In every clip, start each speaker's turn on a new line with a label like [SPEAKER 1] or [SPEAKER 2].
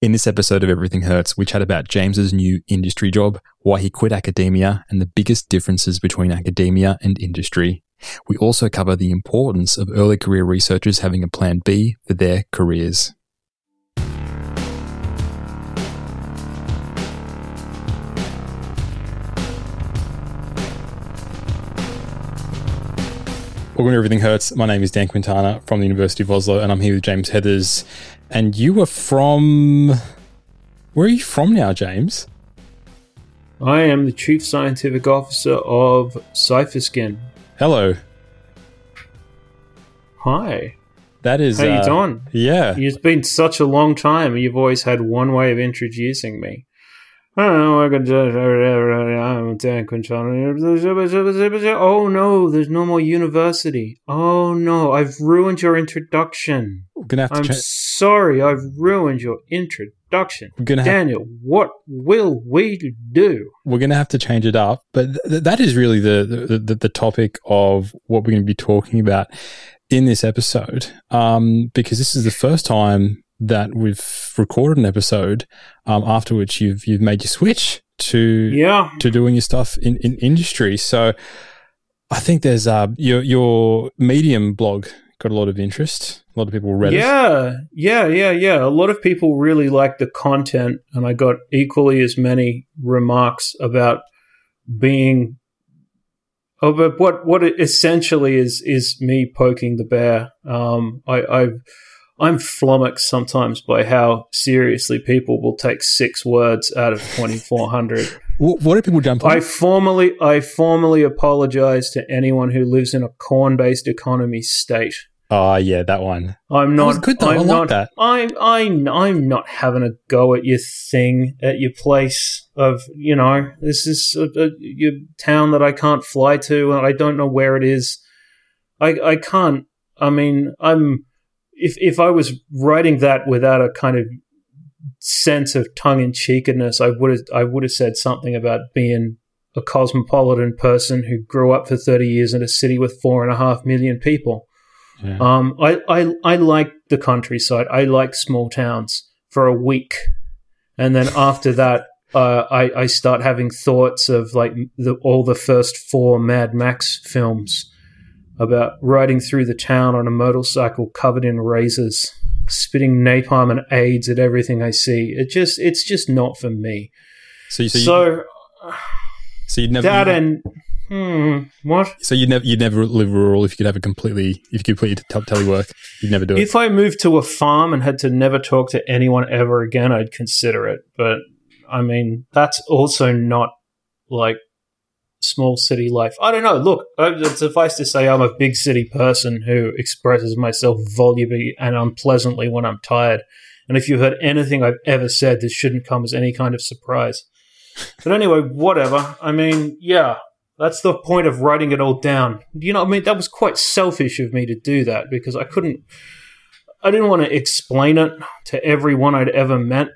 [SPEAKER 1] In this episode of Everything Hurts, we chat about James's new industry job, why he quit academia, and the biggest differences between academia and industry. We also cover the importance of early career researchers having a plan B for their careers. Welcome to Everything Hurts. My name is Dan Quintana from the University of Oslo, and I'm here with James Heathers. And you were from. Where are you from now, James?
[SPEAKER 2] I am the Chief Scientific Officer of Cipher Skin.
[SPEAKER 1] Hello.
[SPEAKER 2] Hi.
[SPEAKER 1] That is.
[SPEAKER 2] How you
[SPEAKER 1] uh,
[SPEAKER 2] doing?
[SPEAKER 1] Yeah.
[SPEAKER 2] It's been such a long time, you've always had one way of introducing me. Oh no, there's no more university. Oh no, I've ruined your introduction.
[SPEAKER 1] We're gonna have to.
[SPEAKER 2] I'm sorry, I've ruined your introduction.
[SPEAKER 1] we're gonna have.
[SPEAKER 2] Daniel, what will we do?
[SPEAKER 1] We're gonna have to change it up. But th- that is really the, the the the topic of what we're going to be talking about in this episode. Um, because this is the first time that we've recorded an episode um, after which you've you've made your switch to
[SPEAKER 2] Yeah,
[SPEAKER 1] to doing your stuff in, in industry. So I think there's uh your your Medium blog got a lot of interest. A lot of people read it.
[SPEAKER 2] Yeah, yeah, yeah, yeah. A lot of people really like the content, and I got equally as many remarks about being about what what it essentially is is me poking the bear. Um, I, I I'm flummoxed sometimes by how seriously people will take six words out of twenty four hundred.
[SPEAKER 1] What do people jump on?
[SPEAKER 2] I formally I formally apologize to anyone who lives in a corn based economy state.
[SPEAKER 1] oh yeah, that one.
[SPEAKER 2] I'm not.
[SPEAKER 1] good though.
[SPEAKER 2] I'm
[SPEAKER 1] I like
[SPEAKER 2] not.
[SPEAKER 1] that.
[SPEAKER 2] I'm. I'm. I'm not having a go at your thing at your place of. You know, this is a, a, your town that I can't fly to, and I don't know where it is. I. I can't. I mean, I'm. If if I was writing that without a kind of sense of tongue in cheekedness, I would have. I would have said something about being a cosmopolitan person who grew up for thirty years in a city with four and a half million people.
[SPEAKER 1] Yeah.
[SPEAKER 2] Um, I, I I like the countryside. I like small towns for a week, and then after that, uh, I I start having thoughts of like the, all the first four Mad Max films about riding through the town on a motorcycle covered in razors, spitting napalm and AIDS at everything I see. It just it's just not for me.
[SPEAKER 1] so you so, you,
[SPEAKER 2] So,
[SPEAKER 1] so you'd never
[SPEAKER 2] that and hmm, what?
[SPEAKER 1] so you'd never you'd never live rural if you could have a completely if you could put your tel- telework you'd never do it.
[SPEAKER 2] If I moved to a farm and had to never talk to anyone ever again, I'd consider it. But I mean, that's also not like small city life. I don't know. Look, uh, suffice to say, I'm a big city person who expresses myself volubly and unpleasantly when I'm tired. And if you've heard anything I've ever said, this shouldn't come as any kind of surprise. But anyway, whatever. I mean, yeah, that's the point of writing it all down. You know, I mean, that was quite selfish of me to do that because I couldn't, I didn't want to explain it to everyone I'd ever met.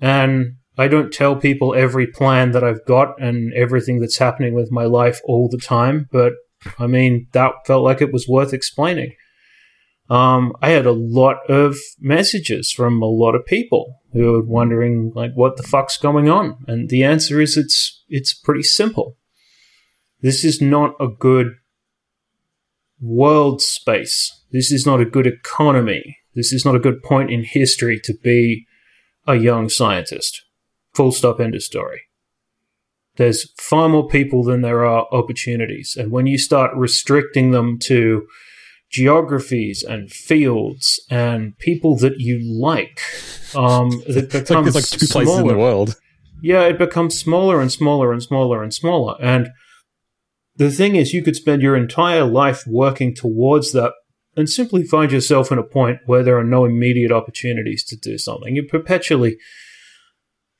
[SPEAKER 2] And I don't tell people every plan that I've got and everything that's happening with my life all the time. But I mean, that felt like it was worth explaining. Um, I had a lot of messages from a lot of people who were wondering, like, what the fuck's going on? And the answer is, it's it's pretty simple. This is not a good world space. This is not a good economy. This is not a good point in history to be a young scientist. Full stop, end of story. There's far more people than there are opportunities. And when you start restricting them to geographies and fields and people that you like, um, it
[SPEAKER 1] it's like
[SPEAKER 2] becomes
[SPEAKER 1] like two places in the world.
[SPEAKER 2] yeah, it becomes smaller and smaller and smaller and smaller. And the thing is, you could spend your entire life working towards that and simply find yourself in a point where there are no immediate opportunities to do something. You're perpetually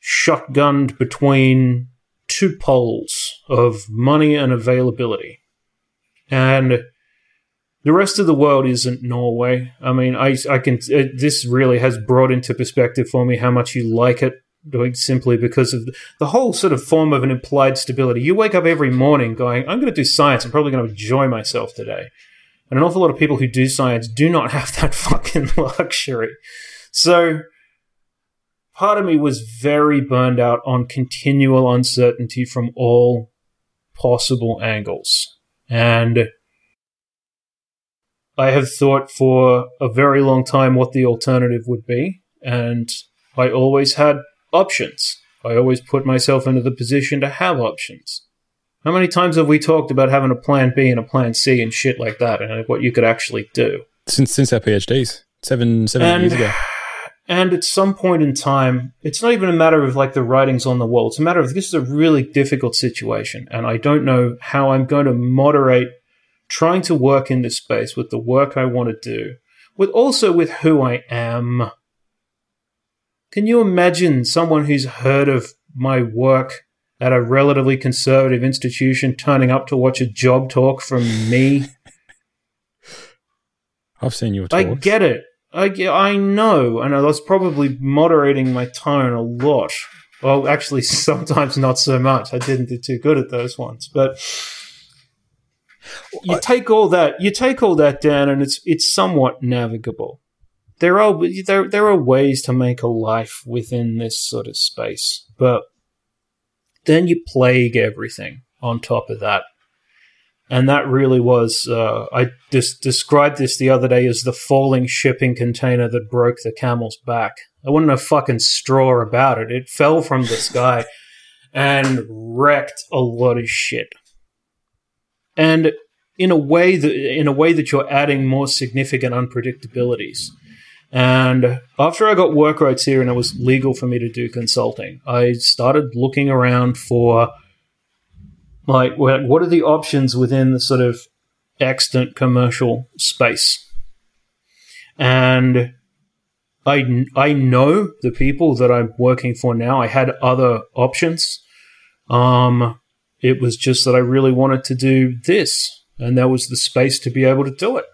[SPEAKER 2] shotgunned between two poles of money and availability. And the rest of the world isn't Norway. I mean, I, I can, it, this really has brought into perspective for me how much you like it simply because of the whole sort of form of an implied stability. You wake up every morning going, I'm going to do science. I'm probably going to enjoy myself today. And an awful lot of people who do science do not have that fucking luxury. So part of me was very burned out on continual uncertainty from all possible angles. And I have thought for a very long time what the alternative would be, and I always had options. I always put myself into the position to have options. How many times have we talked about having a plan B and a plan C and shit like that, and what you could actually do?
[SPEAKER 1] Since since our PhDs, seven seven
[SPEAKER 2] And-
[SPEAKER 1] years ago.
[SPEAKER 2] And at some point in time, it's not even a matter of like the writings on the wall. It's a matter of this is a really difficult situation, and I don't know how I'm going to moderate trying to work in this space with the work I want to do, with also with who I am. Can you imagine someone who's heard of my work at a relatively conservative institution turning up to watch a job talk from me?
[SPEAKER 1] I've seen your talks.
[SPEAKER 2] I get it. I I know, and I was probably moderating my tone a lot. Well, actually, sometimes not so much. I didn't do too good at those ones, but you take all that, you take all that down, and it's it's somewhat navigable. There are there there are ways to make a life within this sort of space, but then you plague everything on top of that and that really was uh, I just described this the other day as the falling shipping container that broke the camel's back. I wasn't a fucking straw about it. It fell from the sky and wrecked a lot of shit. And in a way that in a way that you're adding more significant unpredictabilities. And after I got work rights here and it was legal for me to do consulting, I started looking around for like what what are the options within the sort of extant commercial space and i i know the people that i'm working for now i had other options um it was just that i really wanted to do this and there was the space to be able to do it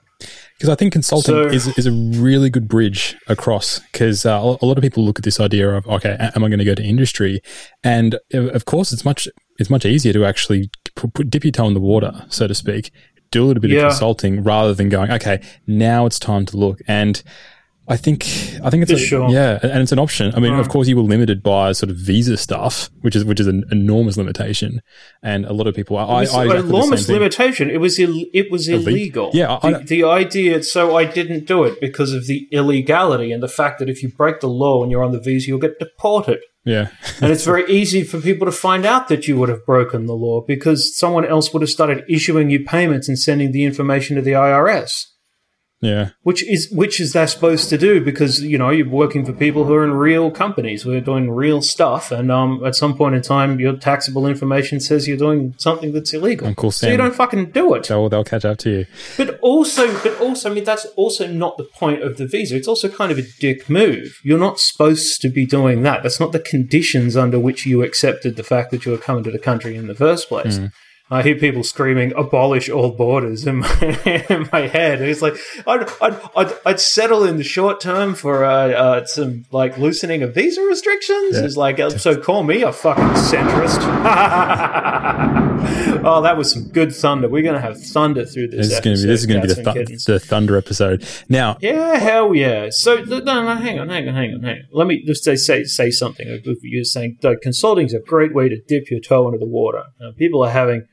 [SPEAKER 1] Because I think consulting
[SPEAKER 2] So-
[SPEAKER 1] is, is a really good bridge across. Because uh, a lot of people look at this idea of, okay, am I going to go to industry? And of course, it's much it's much easier to actually put, put, dip your toe in the water, so to speak, do a little bit
[SPEAKER 2] Yeah.
[SPEAKER 1] of consulting rather than going, okay, now it's time to look. And I think I think it's a,
[SPEAKER 2] sure.
[SPEAKER 1] yeah, and it's an option. I mean, of
[SPEAKER 2] Mm.
[SPEAKER 1] course, you were limited by sort of visa stuff, which is which is an enormous limitation, and a lot of people. I, I,
[SPEAKER 2] It's
[SPEAKER 1] I
[SPEAKER 2] an
[SPEAKER 1] exactly
[SPEAKER 2] enormous limitation. It was Ill- it was
[SPEAKER 1] Illegal. Yeah, I- I
[SPEAKER 2] the, the idea. So I didn't do it because of the illegality and the fact that if you break the law and you're on the visa, you'll get deported.
[SPEAKER 1] Yeah,
[SPEAKER 2] And it's very easy for people to find out that you would have broken the law because someone else would have started issuing you payments and sending the information to the IRS.
[SPEAKER 1] Yeah.
[SPEAKER 2] Which is which is they're supposed to do because you know you're working for people who are in real companies who are doing real stuff, and um, at some point in time, your taxable information says you're doing something that's illegal.
[SPEAKER 1] Uncle
[SPEAKER 2] So you don't fucking do it.
[SPEAKER 1] They'll they'll catch up to you.
[SPEAKER 2] But also, but also, I mean, that's also not the point of the visa. It's also kind of a dick move. You're not supposed to be doing that. That's not the conditions under which you accepted the fact that you were coming to the country in the first place. I hear people screaming "abolish all borders" in my, in my head. And It's like I'd, I'd, I'd, I'd settle in the short term for uh, uh, some like loosening of visa restrictions.
[SPEAKER 1] Yeah.
[SPEAKER 2] It's like uh, so call me a fucking centrist. oh, that was some good thunder. We're gonna have thunder through this.
[SPEAKER 1] This is going to be this is going to be the, th- the thunder episode. Now,
[SPEAKER 2] Yeah, hell yeah. So no, no, hang on, hang on, hang on, hang on. Let me just say say, say something. You're saying consulting is a great way to dip your toe into the water. Now, people are having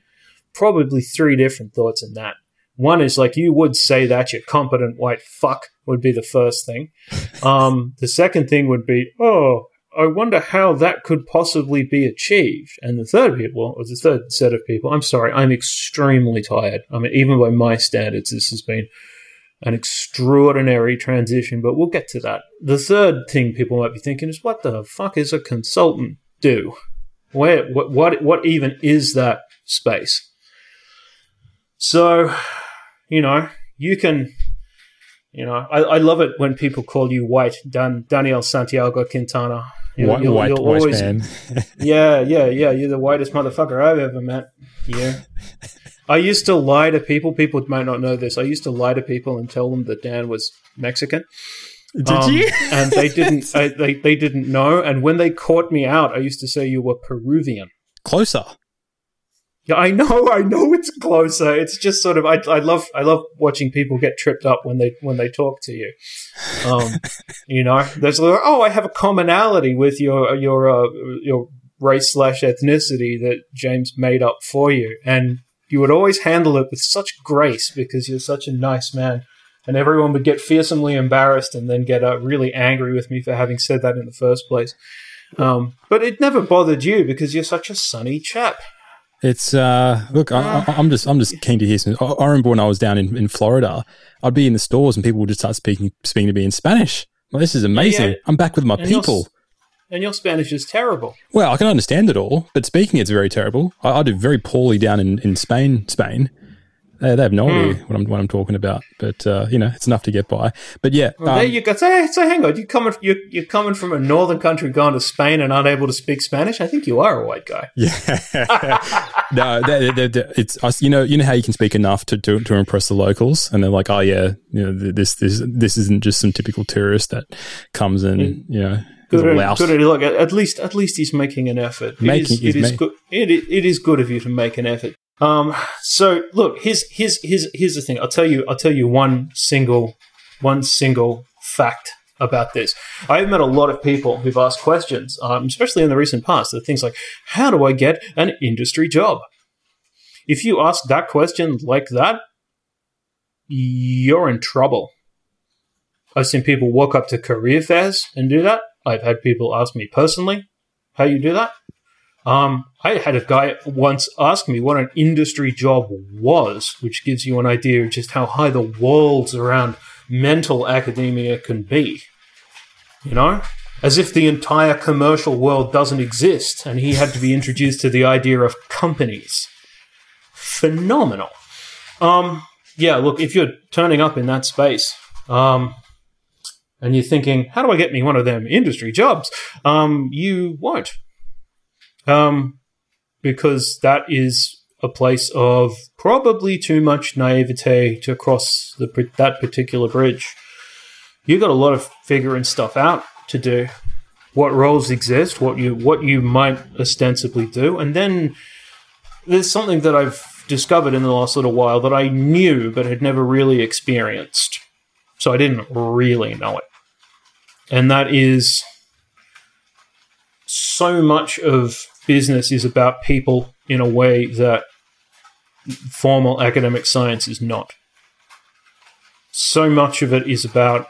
[SPEAKER 2] probably three different thoughts in that. One is like you would say that you competent white fuck would be the first thing. Um, the second thing would be, oh, I wonder how that could possibly be achieved. And the third people, or the third set of people, I'm sorry, I'm extremely tired. I mean, even by my standards, this has been an extraordinary transition, but we'll get to that. The third thing people might be thinking is, what the fuck is a consultant do? Where, what, what, what even is that space? So, you know, you can, you know, I, I love it when people call you white, Dan, Daniel Santiago Quintana. You know,
[SPEAKER 1] white,
[SPEAKER 2] you'll-
[SPEAKER 1] white, white
[SPEAKER 2] always-
[SPEAKER 1] man.
[SPEAKER 2] yeah, yeah, yeah. You're the whitest motherfucker I've ever met. Yeah. I used to lie to people. People might not know this. I used to lie to people and tell them that Dan was Mexican.
[SPEAKER 1] Did
[SPEAKER 2] Um,
[SPEAKER 1] you?
[SPEAKER 2] and they didn't. I, they they didn't know. And when they caught me out, I used to say you were Peruvian.
[SPEAKER 1] Closer.
[SPEAKER 2] Yeah, I know, I know it's closer. It's just sort of I, I love I love watching people get tripped up when they when they talk to you. Um, you know, there's like, oh, I have a commonality with your your uh, your race slash ethnicity that James made up for you, and you would always handle it with such grace because you're such a nice man. And everyone would get fearsomely embarrassed and then get uh, really angry with me for having said that in the first place. Um, but it never bothered you because you're such a sunny chap.
[SPEAKER 1] It's uh, look, I, am just I'm just keen to hear some. I, remember when I was down in, in Florida, I'd be in the stores and people would just start speaking speaking to me in Spanish. Well, this is amazing. Yeah, I'm back with my and people.
[SPEAKER 2] Your, and your Spanish is terrible.
[SPEAKER 1] Well, I can understand it all, but speaking it's very terrible. I, I do very poorly down in, in Spain. Spain, they, have no idea mm. what I'm what I'm talking about, but uh, you know it's enough to get by. But yeah,
[SPEAKER 2] well, um, there you go. So, so hang on, you coming you you're coming from a northern country, going to Spain and unable to speak Spanish. I think you are a white guy.
[SPEAKER 1] Yeah, no, it's you know you know how you can speak enough to, to to impress the locals, and they're like, oh yeah, you know this this this isn't just some typical tourist that comes in, mm. you know.
[SPEAKER 2] Good, good look. At least, at least he's making an effort. Making, it is, it is ma- good. It, it is good of you to make an effort. Um, so look, here's here's here's here's the thing. I'll tell you. I'll tell you one single one single fact about this. I've met a lot of people who've asked questions, um, especially in the recent past. That things like, "How do I get an industry job?" If you ask that question like that, you're in trouble. I've seen people walk up to career fairs and do that. I've had people ask me personally how you do that. Um, I had a guy once ask me what an industry job was, which gives you an idea of just how high the walls around mental academia can be. You know? As if the entire commercial world doesn't exist and he had to be introduced to the idea of companies. Phenomenal. Um, yeah, look, if you're turning up in that space, um, and you're thinking, how do I get me one of them industry jobs? Um, you won't um, because that is a place of probably too much naivete to cross the, that particular bridge. You've got a lot of figuring stuff out to do. What roles exist, what you what you might ostensibly do, and then there's something that I've discovered in the last little while that I knew but had never really experienced. So I didn't really know it. And that is so much of business is about people in a way that formal academic science is not. So much of it is about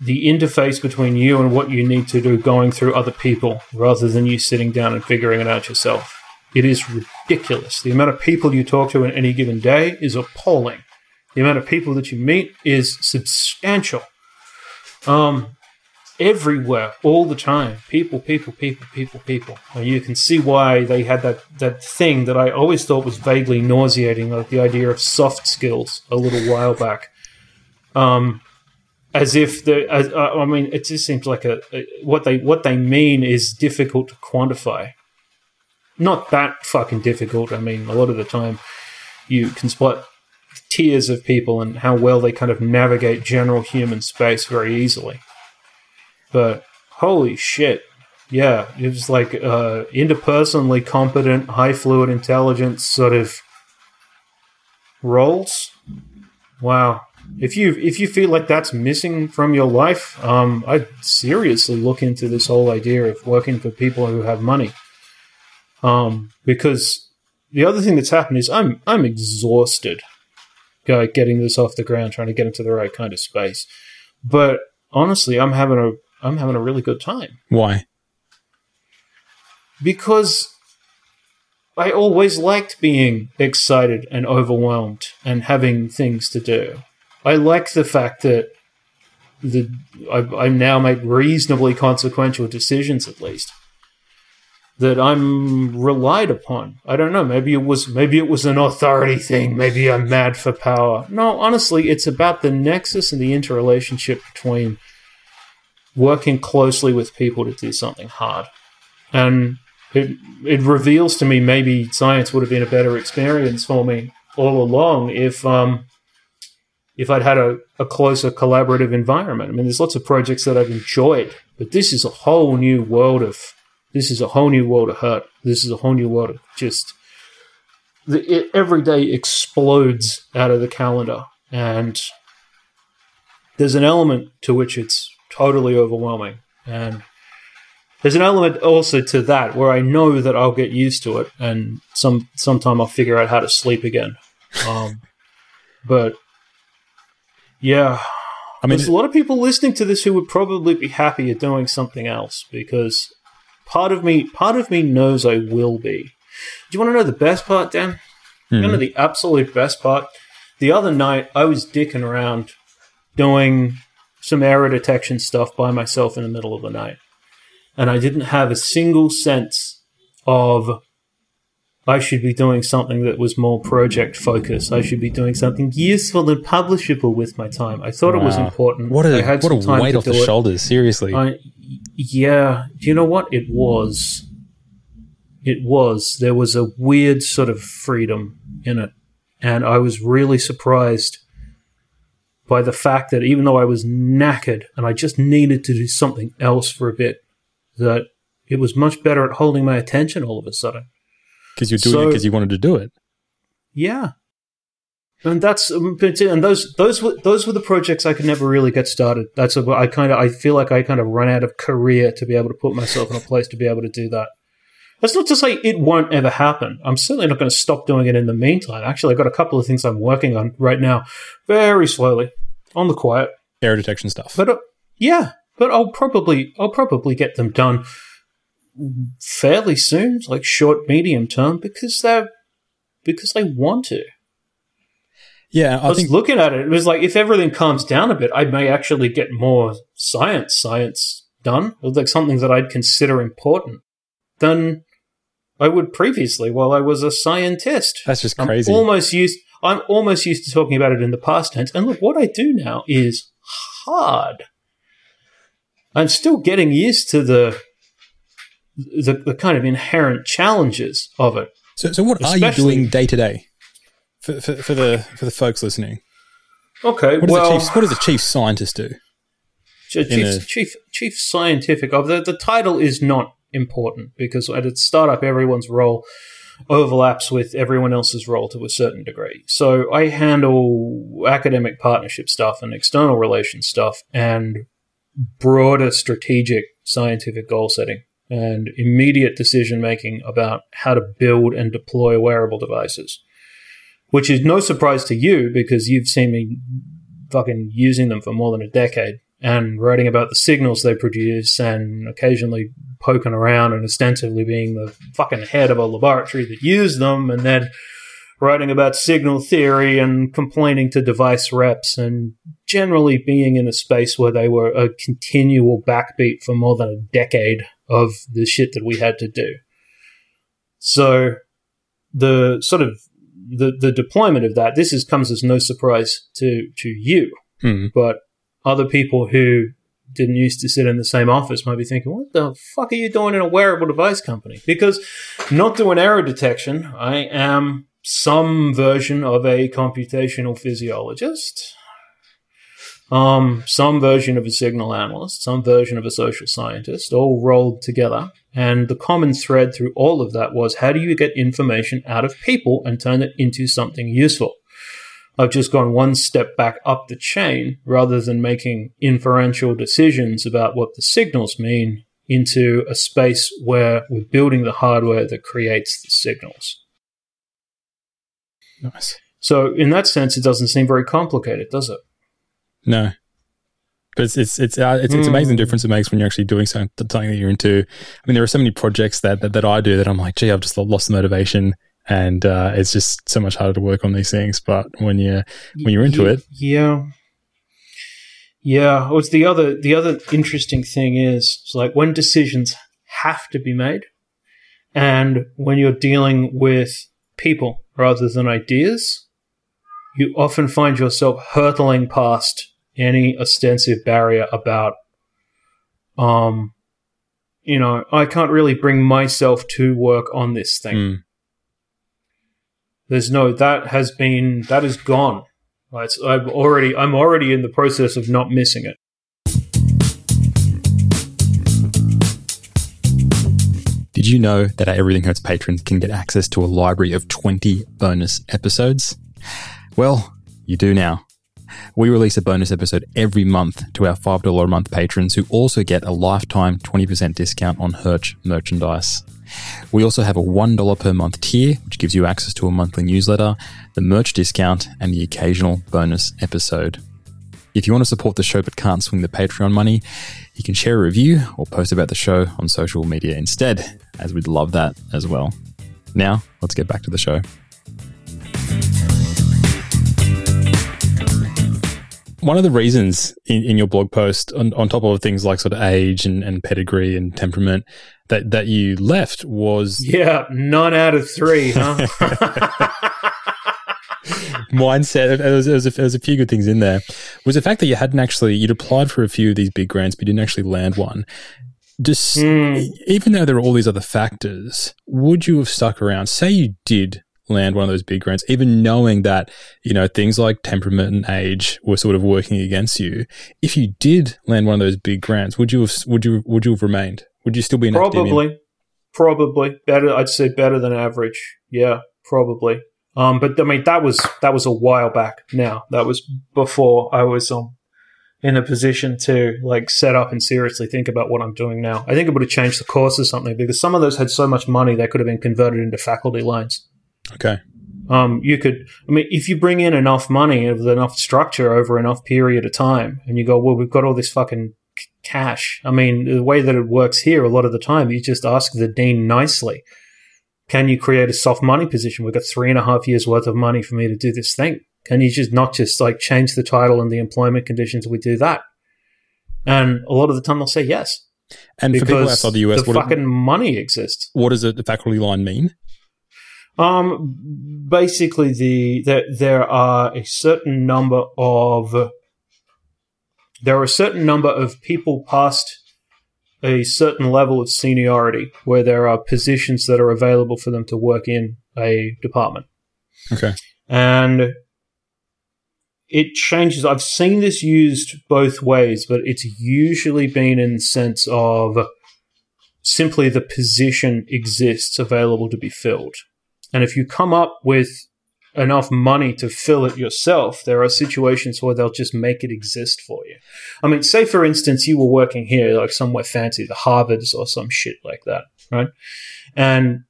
[SPEAKER 2] the interface between you and what you need to do going through other people rather than you sitting down and figuring it out yourself. It is ridiculous. The amount of people you talk to in any given day is appalling. The amount of people that you meet is substantial. Um, everywhere all the time. People, people, people, people, people. And you can see why they had that, that thing that I always thought was vaguely nauseating, like the idea of soft skills a little while back. Um, as if the, as, uh, I mean, it just seems like a, a, what they what they mean is difficult to quantify. Not that fucking difficult. I mean, a lot of the time, you can spot tiers of people and how well they kind of navigate general human space very easily. But holy shit. Yeah, it's like uh, interpersonally competent, high fluid intelligence sort of roles. Wow. If you if you feel like that's missing from your life, um, I'd seriously look into this whole idea of working for people who have money. Um, because the other thing that's happened is I'm I'm exhausted, getting this off the ground, trying to get into the right kind of space. But honestly, I'm having a I'm having a really good time.
[SPEAKER 1] Why?
[SPEAKER 2] Because I always liked being excited and overwhelmed and having things to do. I like the fact that the I, I now make reasonably consequential decisions, at least that I'm relied upon. I don't know. Maybe it was maybe it was an authority thing. Maybe I'm mad for power. No, honestly, it's about the nexus and the interrelationship between working closely with people to do something hard. And it, it reveals to me maybe science would have been a better experience for me all along if um, if I'd had a, a closer collaborative environment. I mean, there's lots of projects that I've enjoyed, but this is a whole new world of this is a whole new world of hurt. This is a whole new world. Of just the, it, every day explodes out of the calendar, and there's an element to which it's totally overwhelming, and there's an element also to that where I know that I'll get used to it, and some sometime I'll figure out how to sleep again. Um, but yeah, I mean, there's a lot of people listening to this who would probably be happy at doing something else because part of me, part of me knows I will be. Do you want to know the best part, Dan? Mm. You know hmm. the absolute best part. The other night, I was dicking around doing some error detection stuff by myself in the middle of the night, and I didn't have a single sense of I should be doing something that was more project focused. I should be doing something useful and publishable with my time. I thought wow. it was important.
[SPEAKER 1] What a what a weight off the it. shoulders. Seriously.
[SPEAKER 2] I, yeah. Do you know what it was? It was. There was a weird sort of freedom in it, and I was really surprised by the fact that even though I was knackered and I just needed to do something else for a bit, that it was much better at holding my attention all of a sudden
[SPEAKER 1] because you're doing so, it because you wanted to do it.
[SPEAKER 2] Yeah, and that's um, and those those were those were the projects I could never really get started. That's a, I kind of I feel like I kind of run out of career to be able to put myself in a place to be able to do that. That's not to say it won't ever happen. I'm certainly not going to stop doing it in the meantime. Actually, I've got a couple of things I'm working on right now, very slowly, on the quiet.
[SPEAKER 1] Error detection stuff.
[SPEAKER 2] But uh, yeah, but I'll probably I'll probably get them done fairly soon, like short, medium term, because they're because they want to.
[SPEAKER 1] Yeah,
[SPEAKER 2] I, I was think- looking at it. It was like if everything calms down a bit, I may actually get more science science done, like something that I'd consider important than I would previously while I was a scientist.
[SPEAKER 1] That's just crazy.
[SPEAKER 2] I'm almost used. I'm almost used to talking about it in the past tense. And look, what I do now is hard. I'm still getting used to the the, the kind of inherent challenges of it.
[SPEAKER 1] So, so what Especially, are you doing day to day for for the for the folks listening?
[SPEAKER 2] Okay,
[SPEAKER 1] what
[SPEAKER 2] well,
[SPEAKER 1] does chief, what does a chief scientist do?
[SPEAKER 2] Chief, a, chief, chief scientific of the, the title is not important because at a startup, everyone's role overlaps with everyone else's role to a certain degree. So I handle academic partnership stuff and external relations stuff and broader strategic scientific goal setting and immediate decision making about how to build and deploy wearable devices. Which is no surprise to you because you've seen me fucking using them for more than a decade and writing about the signals they produce and occasionally poking around and ostensibly being the fucking head of a laboratory that used them and then writing about signal theory and complaining to device reps and generally being in a space where they were a continual backbeat for more than a decade of the shit that we had to do. So the sort of the, the deployment of that, this is comes as no surprise to, to you,
[SPEAKER 1] hmm.
[SPEAKER 2] but other people who didn't used to sit in the same office might be thinking, what the fuck are you doing in a wearable device company? Because not doing error detection, I am some version of a computational physiologist um, some version of a signal analyst, some version of a social scientist, all rolled together. And the common thread through all of that was how do you get information out of people and turn it into something useful? I've just gone one step back up the chain rather than making inferential decisions about what the signals mean into a space where we're building the hardware that creates the signals.
[SPEAKER 1] Nice.
[SPEAKER 2] So, in that sense, it doesn't seem very complicated, does it?
[SPEAKER 1] No, but it's it's it's uh, it's, it's mm. amazing difference it makes when you're actually doing something, something that you're into. I mean, there are so many projects that, that, that I do that I'm like, gee, I've just lost the motivation, and uh, it's just so much harder to work on these things. But when you when you're into
[SPEAKER 2] yeah,
[SPEAKER 1] it,
[SPEAKER 2] yeah, yeah. Well, it's the other the other interesting thing is, it's like when decisions have to be made, and when you're dealing with people rather than ideas, you often find yourself hurtling past any ostensive barrier about, um, you know, I can't really bring myself to work on this thing.
[SPEAKER 1] Mm.
[SPEAKER 2] There's no that has been that is gone. Right, so I've already I'm already in the process of not missing it.
[SPEAKER 1] Did you know that our Everything Hurts patrons can get access to a library of 20 bonus episodes? Well, you do now. We release a bonus episode every month to our $5 a month patrons who also get a lifetime 20% discount on Hurch merchandise. We also have a $1 per month tier, which gives you access to a monthly newsletter, the merch discount, and the occasional bonus episode. If you want to support the show but can't swing the Patreon money, you can share a review or post about the show on social media instead, as we'd love that as well. Now, let's get back to the show. One of the reasons in, in your blog post, on, on top of things like sort of age and, and pedigree and temperament, that, that you left was
[SPEAKER 2] Yeah, none out of three, huh?
[SPEAKER 1] mindset. There was, there, was a, there was a few good things in there. Was the fact that you hadn't actually you'd applied for a few of these big grants, but you didn't actually land one. Just
[SPEAKER 2] Hmm.
[SPEAKER 1] even though there are all these other factors, would you have stuck around? Say you did land one of those big grants, even knowing that you know things like temperament and age were sort of working against you. If you did land one of those big grants, would you have would you would you have remained? Would you still be in academia?
[SPEAKER 2] probably, probably better. I'd say better than average. Yeah, probably. Um, but I mean that was that was a while back. Now that was before I was um in a position to like set up and seriously think about what I'm doing now. I think it would have changed the course or something because some of those had so much money they could have been converted into faculty lines.
[SPEAKER 1] Okay.
[SPEAKER 2] Um, you could, I mean, if you bring in enough money with enough structure over enough period of time, and you go, well, we've got all this fucking cash. I mean, the way that it works here, a lot of the time, you just ask the dean nicely, can you create a soft money position? We've got three and a half years worth of money for me to do this thing. Can you just not just like change the title and the employment conditions? We do that. And a lot of the time they'll say yes.
[SPEAKER 1] And for people outside the US,
[SPEAKER 2] the
[SPEAKER 1] what,
[SPEAKER 2] fucking money exists.
[SPEAKER 1] what does it, the faculty line mean?
[SPEAKER 2] Um, basically, the there there are a certain number of there are a certain number of people past a certain level of seniority where there are positions that are available for them to work in a department,
[SPEAKER 1] Okay.
[SPEAKER 2] and it changes. I've seen this used both ways, but it's usually been in the sense of simply the position exists available to be filled. And if you come up with enough money to fill it yourself, there are situations where they'll just make it exist for you. I mean, say for instance, you were working here, like somewhere fancy, the Harvards or some shit like that, right? And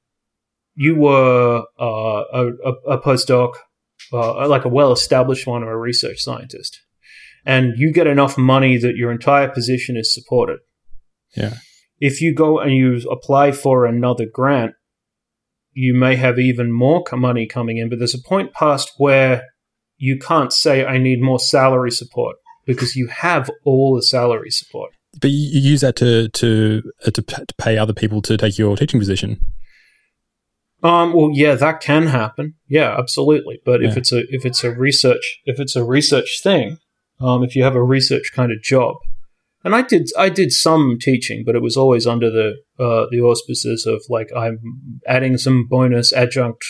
[SPEAKER 2] you were uh, a, a, a postdoc, uh, like a well established one or a research scientist, and you get enough money that your entire position is supported.
[SPEAKER 1] Yeah.
[SPEAKER 2] If you go and you apply for another grant, you may have even more money coming in, but there's a point past where you can't say, I need more salary support because you have all the salary support.
[SPEAKER 1] But you, use that to to uh, to, p- to pay other people to take your teaching position.
[SPEAKER 2] Um, well, yeah, that can happen. Yeah, absolutely. But if it's a if it's a research if it's a research thing, um, if you have a research kind of job, and I did I did some teaching, but it was always under the uh, the auspices of like I'm adding some bonus adjunct,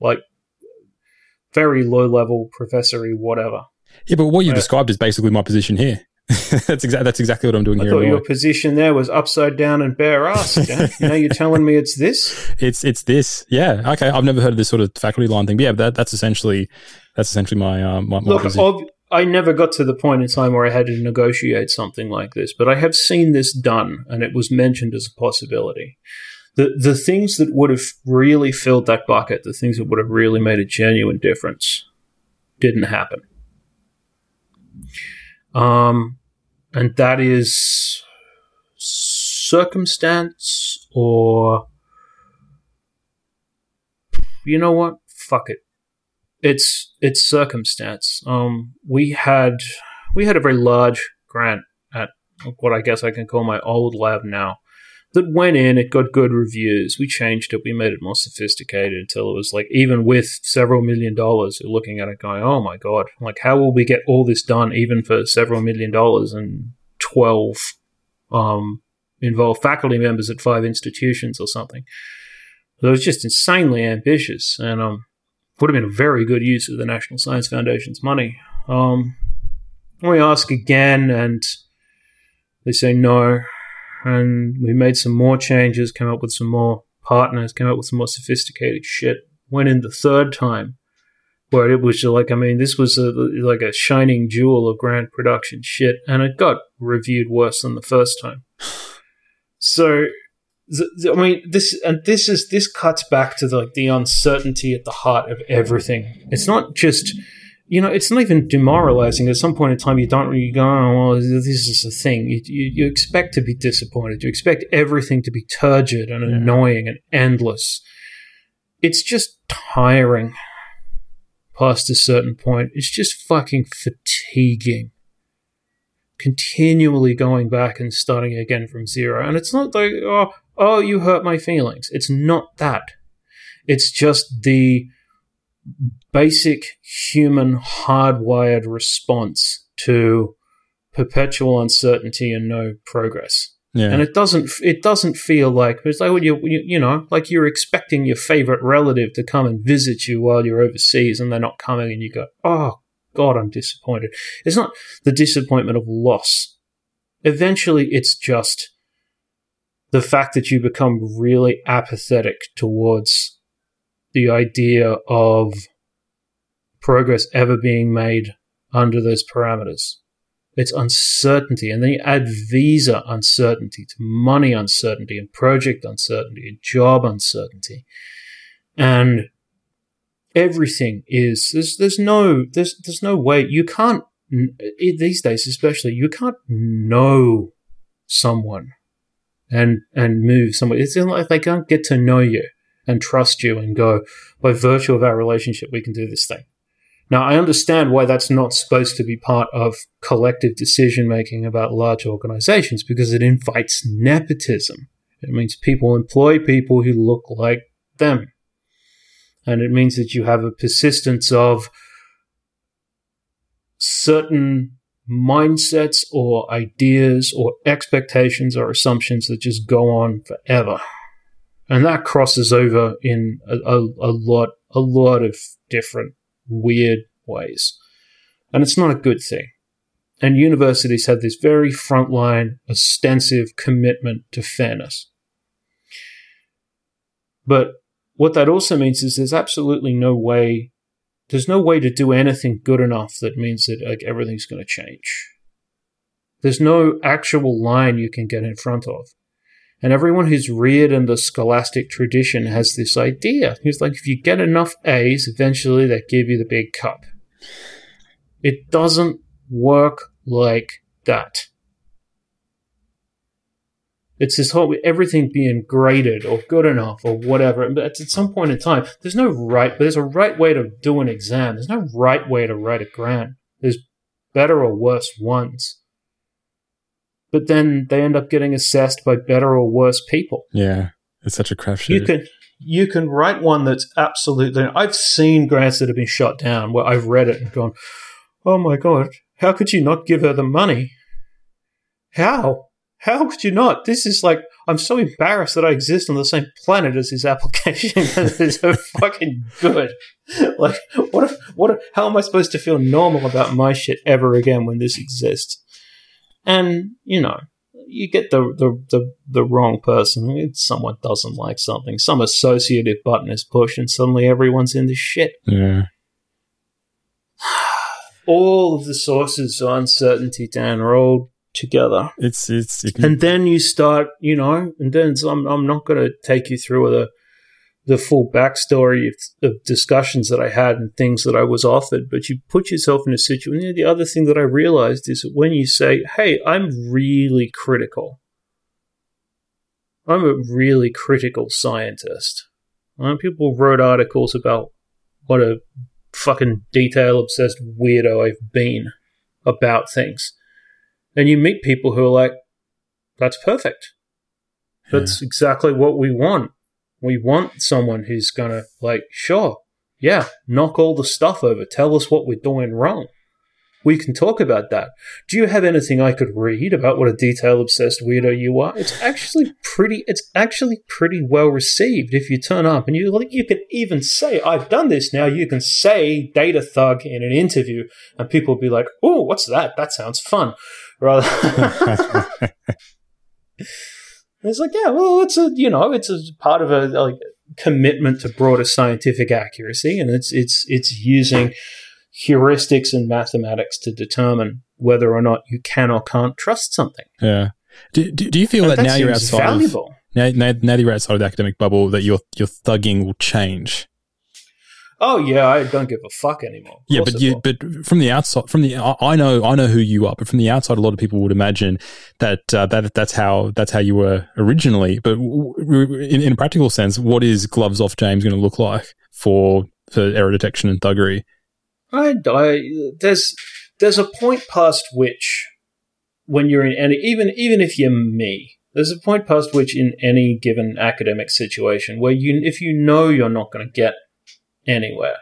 [SPEAKER 2] like very low level professory whatever.
[SPEAKER 1] Yeah, but what you
[SPEAKER 2] Yeah.
[SPEAKER 1] described is basically my position here. that's exactly that's exactly what I'm doing
[SPEAKER 2] I
[SPEAKER 1] here.
[SPEAKER 2] thought your position there was upside down and bare ass. Now you're telling me it's this?
[SPEAKER 1] It's it's this. Yeah. Okay. I've never heard of this sort of faculty line thing. But yeah, that, that's essentially that's essentially my um my, my
[SPEAKER 2] Look,
[SPEAKER 1] position.
[SPEAKER 2] ob- I never got to the point in time where I had to negotiate something like this, but I have seen this done, and it was mentioned as a possibility. The the things that would have really filled that bucket, the things that would have really made a genuine difference, didn't happen. Um, and that is circumstance or you know what? Fuck it it's it's circumstance. Um, we had we had a very large grant at what I guess I can call my old lab now. That went in, it got good reviews. We changed it, we made it more sophisticated until it was like even with several million dollars, you're looking at it going, "Oh my god! Like how will we get all this done even for several million dollars and twelve um, involved faculty members at five institutions or something?" So it was just insanely ambitious, and um, would have been a very good use of the National Science Foundation's money. Um, we ask again, and they say no. and we made some more changes, came up with some more partners, came up with some more sophisticated shit. Went in the third time, where it was like, I mean, this was a, like a shining jewel of grand production shit, and it got reviewed worse than the first time. So, I mean, this and this is this cuts back to the, like the uncertainty at the heart of everything. It's not just you know, it's not even demoralizing. At some point in time, you don't really go, oh, well, this is a thing. You, you, you, expect to be disappointed. You expect everything to be turgid and yeah. annoying and endless. It's just tiring past a certain point. It's just fucking fatiguing. Continually going back and starting again from zero. And it's not like, oh, oh, you hurt my feelings. It's not that. It's just the basic human hardwired response to perpetual uncertainty and no progress. Yeah. And it doesn't it doesn't feel like it's like when you, you you know like you're expecting your favorite relative to come and visit you while you're overseas and they're not coming and you go oh god I'm disappointed. It's not the disappointment of loss. Eventually it's just the fact that you become really apathetic towards the idea of progress ever being made under those parameters. It's uncertainty. And then you add visa uncertainty to money uncertainty and project uncertainty and job uncertainty. And everything is there's there's no there's there's no way you can't these days especially you can't know someone and and move somewhere it's like they can't get to know you and trust you and go by virtue of our relationship we can do this thing now, I understand why that's not supposed to be part of collective decision making about large organizations because it invites nepotism. It means people employ people who look like them. And it means that you have a persistence of certain mindsets or ideas or expectations or assumptions that just go on forever. And that crosses over in a, a, a lot, a lot of different weird ways. And it's not a good thing. And universities have this very frontline, ostensive commitment to fairness. But what that also means is there's absolutely no way, there's no way to do anything good enough that means that like everything's going to change. There's no actual line you can get in front of. And everyone who's reared in the scholastic tradition has this idea. It's like if you get enough A's, eventually they give you the big cup. It doesn't work like that. It's this whole everything being graded or good enough or whatever. But at some point in time, there's no right. But there's a right way to do an exam. There's no right way to write a grant. There's better or worse ones but then they end up getting assessed by better or worse people.
[SPEAKER 1] Yeah, it's such a crapshoot.
[SPEAKER 2] You can you can write one that's absolutely. I've seen grants that have been shot down where I've read it and gone, "Oh my god, how could you not give her the money? How? How could you not? This is like." I'm so embarrassed that I exist on the same planet as his application it's so fucking good. Like, what? If, what? If, how am I supposed to feel normal about my shit ever again when this exists? and you know you get the the the, the wrong person. It's someone doesn't like something. Some associative button is pushed, and suddenly everyone's in the shit.
[SPEAKER 1] Yeah.
[SPEAKER 2] all of the sources of uncertainty, Dan, are all together.
[SPEAKER 1] It's it's,
[SPEAKER 2] and then you start, you know, and then I'm I'm not going to take you through the the full backstory of, of, discussions that I had and things that I was offered, but you put yourself in a situation. The other thing that I realized is that when you say, Hey, I'm really critical, I'm a really critical scientist. And people wrote articles about what a fucking detail obsessed weirdo I've been about things. And you meet people who are like, that's perfect. That's yeah. exactly what we want we want someone who's going to, like, sure, yeah, knock all the stuff over. Tell us what we're doing wrong. We can talk about that. Do you have anything I could read about what a detail obsessed weirdo you are? It's actually pretty. It's actually pretty well received if you turn up and you like. You can even say, "I've done this." Now you can say "data thug" in an interview, and people will be like, "Oh, what's that? That sounds fun." Rather. It's like, yeah, well, it's a you know, it's a part of a like commitment to broader scientific accuracy, and it's it's it's using heuristics and mathematics to determine whether or not you can or can't trust something.
[SPEAKER 1] Yeah. Do, do, do you feel that,
[SPEAKER 2] that
[SPEAKER 1] now you're outside
[SPEAKER 2] valuable.
[SPEAKER 1] of now, now, now that you're outside of the academic bubble that your your thugging will change?
[SPEAKER 2] Oh yeah, I don't give a fuck anymore.
[SPEAKER 1] Yeah, but you
[SPEAKER 2] will.
[SPEAKER 1] but from the outside from the I know I know who you are, but from the outside, a lot of people would imagine that uh, that that's how that's how you were originally. But w- w- in, in a practical sense, what is gloves off James going to look like for for error detection and thuggery?
[SPEAKER 2] I, I there's there's a point past which when you're in any even even if you're me there's a point past which in any given academic situation where you if you know you're not going to get anywhere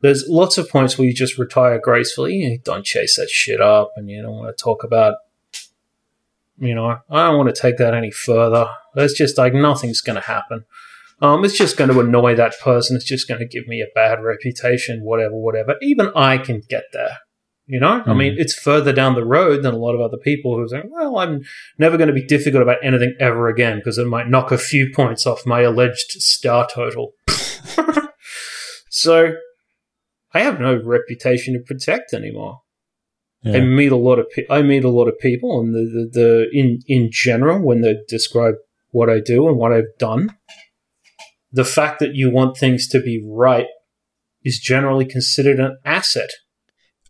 [SPEAKER 2] there's lots of points where you just retire gracefully you don't chase that shit up and you don't want to talk about you know i don't want to take that any further there's just like nothing's going to happen um, it's just going to annoy that person. It's just going to give me a bad reputation, whatever, whatever. Even I can get there. You know, I
[SPEAKER 1] Mhm.
[SPEAKER 2] mean, it's further down the road than a lot of other people who are saying, well, I'm never going to be difficult about anything ever again because it might knock a few points off my alleged star total. so I have no reputation to protect anymore. I meet a lot of pe- I meet a lot of people, and the, the, the in in general when they describe what I do and what I've done, the fact that you want things to be right is generally considered an asset.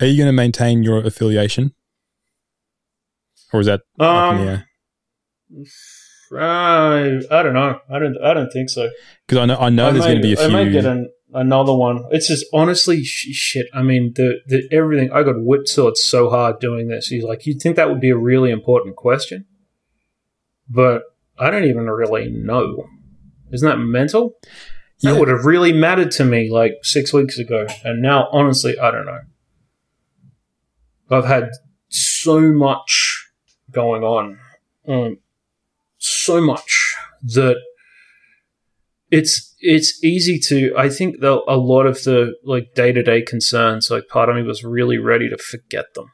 [SPEAKER 1] Are you going to maintain your affiliation, or is that
[SPEAKER 2] Um,
[SPEAKER 1] air?
[SPEAKER 2] I I don't know. I don't I don't think so.
[SPEAKER 1] Because I know I know
[SPEAKER 2] I
[SPEAKER 1] there's going to be a
[SPEAKER 2] I might get
[SPEAKER 1] few.
[SPEAKER 2] an, another one. It's just honestly sh- shit. I mean, the the everything. I got whipsawed so hard doing this. He's like, you'd think that would be a really important question, but I don't even really know. Isn't that mental? That would have really mattered to me like six weeks ago, and now honestly, I don't know. I've had so much going on, um, so much that it's it's easy to. I think that a lot of the like day to day concerns, like part of me was really ready to forget them.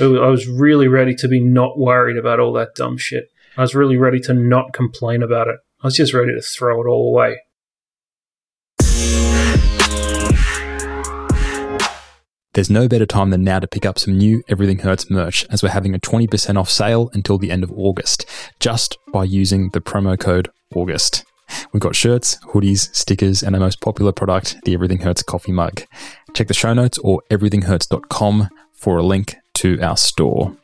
[SPEAKER 2] I was really ready to be not worried about all that dumb shit. I was really ready to not complain about it. I was just ready to throw it all away.
[SPEAKER 1] There's no better time than now to pick up some new Everything Hurts merch as we're having a 20% off sale until the end of August, just by using the promo code AUGUST. We've got shirts, hoodies, stickers, and our most popular product, the Everything Hurts coffee mug. Check the show notes or everythinghurts.com for a link to our store.